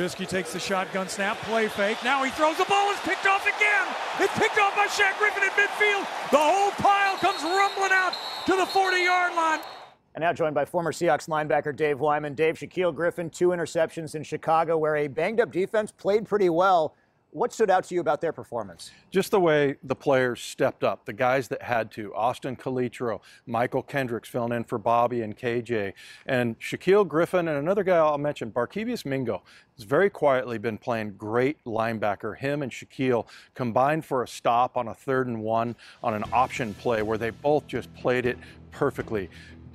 Trubisky takes the shotgun snap, play fake. Now he throws the ball. It's picked off again. It's picked off by Shaq Griffin in midfield. The whole pile comes rumbling out to the 40-yard line. And now joined by former Seahawks linebacker Dave Wyman. Dave, Shaquill Griffin, two interceptions in Chicago, where a banged-up defense played pretty well. What stood out to you about their performance? Just the way the players stepped up, the guys that had to. Austin Calitro, Mychal Kendricks filling in for Bobby and KJ, and Shaquill Griffin, and another guy I'll mention, Barkevious Mingo, has very quietly been playing great linebacker. Him and Shaquill combined for a stop on a third and one on an option play where they both just played it perfectly.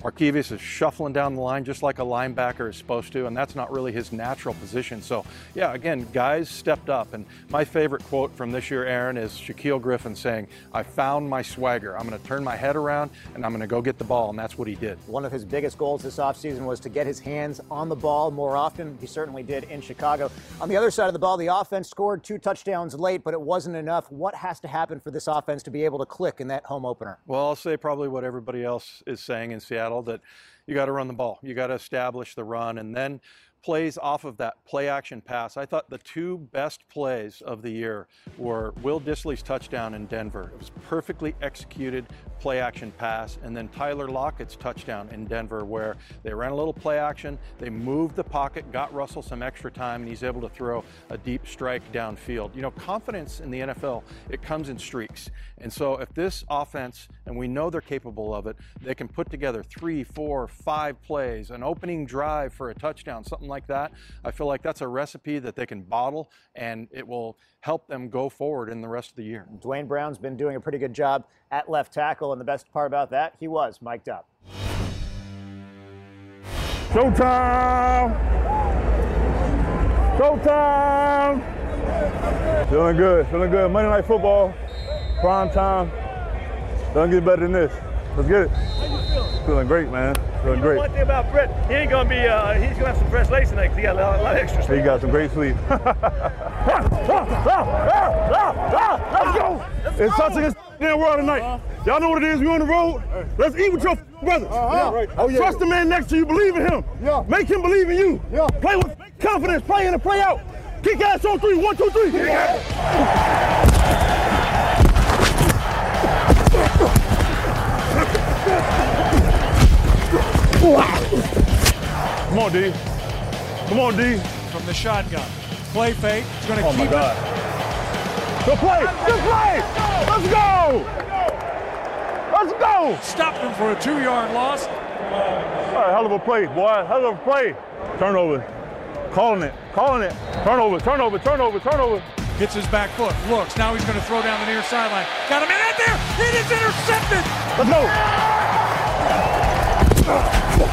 Barkevious is shuffling down the line just like a linebacker is supposed to, and that's not really his natural position. So, yeah, again, guys stepped up. And my favorite quote from this year, Aaron, is Shaquill Griffin saying, I found my swagger. I'm going to turn my head around and I'm going to go get the ball. And that's what he did. One of his biggest goals this offseason was to get his hands on the ball more often. He certainly did in Chicago. On the other side of the ball, the offense scored two touchdowns late, but it wasn't enough. What has to happen for this offense to be able to click in that home opener? Well, I'll say probably what everybody else is saying in Seattle that you got to run the ball. You got to establish the run and then plays off of that play action pass. I thought the two best plays of the year were Will Dissly's touchdown in Denver. It was perfectly executed play action pass, and then Tyler Lockett's touchdown in Denver, where they ran a little play action, they moved the pocket, got Russell some extra time, and he's able to throw a deep strike downfield. You know, confidence in the NFL, it comes in streaks. And so if this offense, and we know they're capable of it, they can put together three, four, five plays, an opening drive for a touchdown, something like that. I feel like that's a recipe that they can bottle, and it will help them go forward in the rest of the year. Duane Brown's been doing a pretty good job at left tackle, and the best part about that, he was mic'd up. Showtime! Showtime! Feeling good, feeling good. Monday Night Football, prime time. Don't get better than this. Let's get it. Feeling great, man. Feeling great. One thing about Brett, he ain't gonna be. Uh, he's gonna have some fresh lace tonight because he got a lot, a lot of extra. Sleep. He got some great sleep. Let's go! It's such a damn world tonight. Y'all know what it is. We on the road. Let's eat with your brothers. Uh-huh. Oh, yeah. Trust the man next to you. Believe in him. Yeah. Make him believe in you. Yeah. Play with confidence. Play in and play out. Kick ass on three. One, two, three. Come on, D. Come on, D. From the shotgun. Play fake. He's going to Oh keep my Good play. Good play. Let's go. Let's go. Stopped him for a two-yard loss. Right, hell of a play, boy. Hell of a play. Turnover. Calling it. Calling it. Turnover. Turnover. Turnover. Turnover. Gets his back foot. Looks. Now he's going to throw down the near sideline. Got him in right there. It is intercepted. Let's go.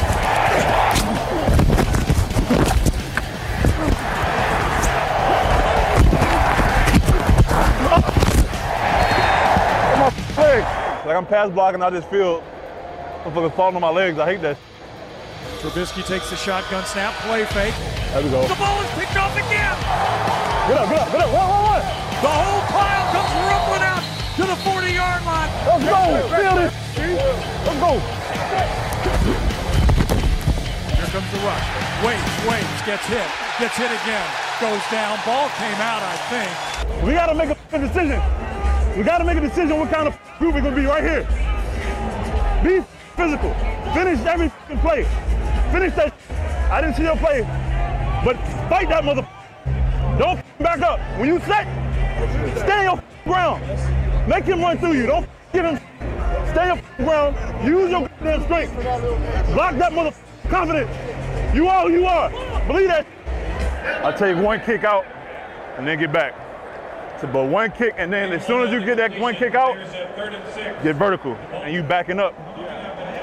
Like I'm pass blocking out this field. Motherfuckers falling on my legs. I hate that. Trubisky takes the shotgun snap. Play fake. There we go. The ball is picked off again. Get up, get up, get up. One, one, one. The whole pile comes rumbling out to the 40-yard line. Let's go. Feel this. Let's go. Here comes the rush. Waits, waits, gets hit, gets hit again, goes down. Ball came out, I think. We gotta make a decision. We gotta make a decision what kind of group we're gonna be right here. Be physical. Finish every play. Finish that. I didn't see your play, but fight that mother. Don't back up. When you set, stay on ground. Make him run through you. Don't give him. Stay on ground. Use your goddamn strength. Block that mother confident. You are who you are. Believe that. I take one kick out and then get back. But one kick, and then as soon as you get that one kick out, get vertical, and you backing up,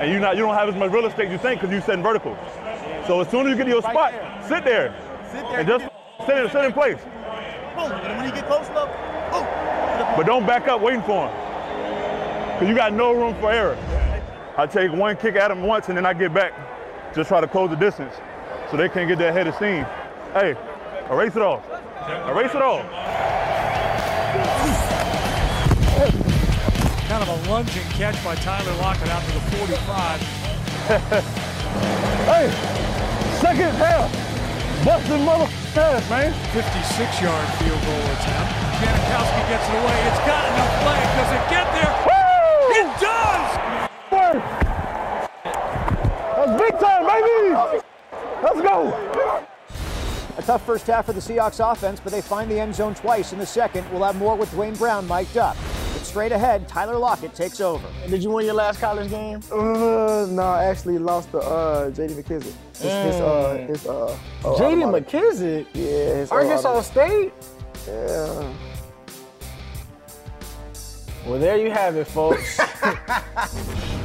and you not you don't have as much real estate as you think because you setting vertical. So as soon as you get to your spot, sit there, and just sit in, sit in place. Boom. And when you get close enough, boom. But don't back up waiting for him, because you got no room for error. I take one kick at him once, and then I get back, just try to close the distance, so they can't get that head of steam. Hey, erase it all, Erase it off. Kind of a lunging catch by Tyler Lockett out to the 45. Hey, second half. busting mother ass, man. 56-yard field goal attempt. Janikowski gets it away. It's got enough play. Does it get there? Woo! It does! That's big time, baby. Let's go. A tough first half for the Seahawks offense, but they find the end zone twice in the second. We'll have more with Duane Brown mic'd up. But straight ahead, Tyler Lockett takes over. Did you win your last college game? Uh, no, I actually lost to uh, J.D. McKissick. His, his, uh, his, uh, uh, J.D. McKissick? Yeah, his uh, Arkansas automatic- State? Yeah. Well, there you have it, folks.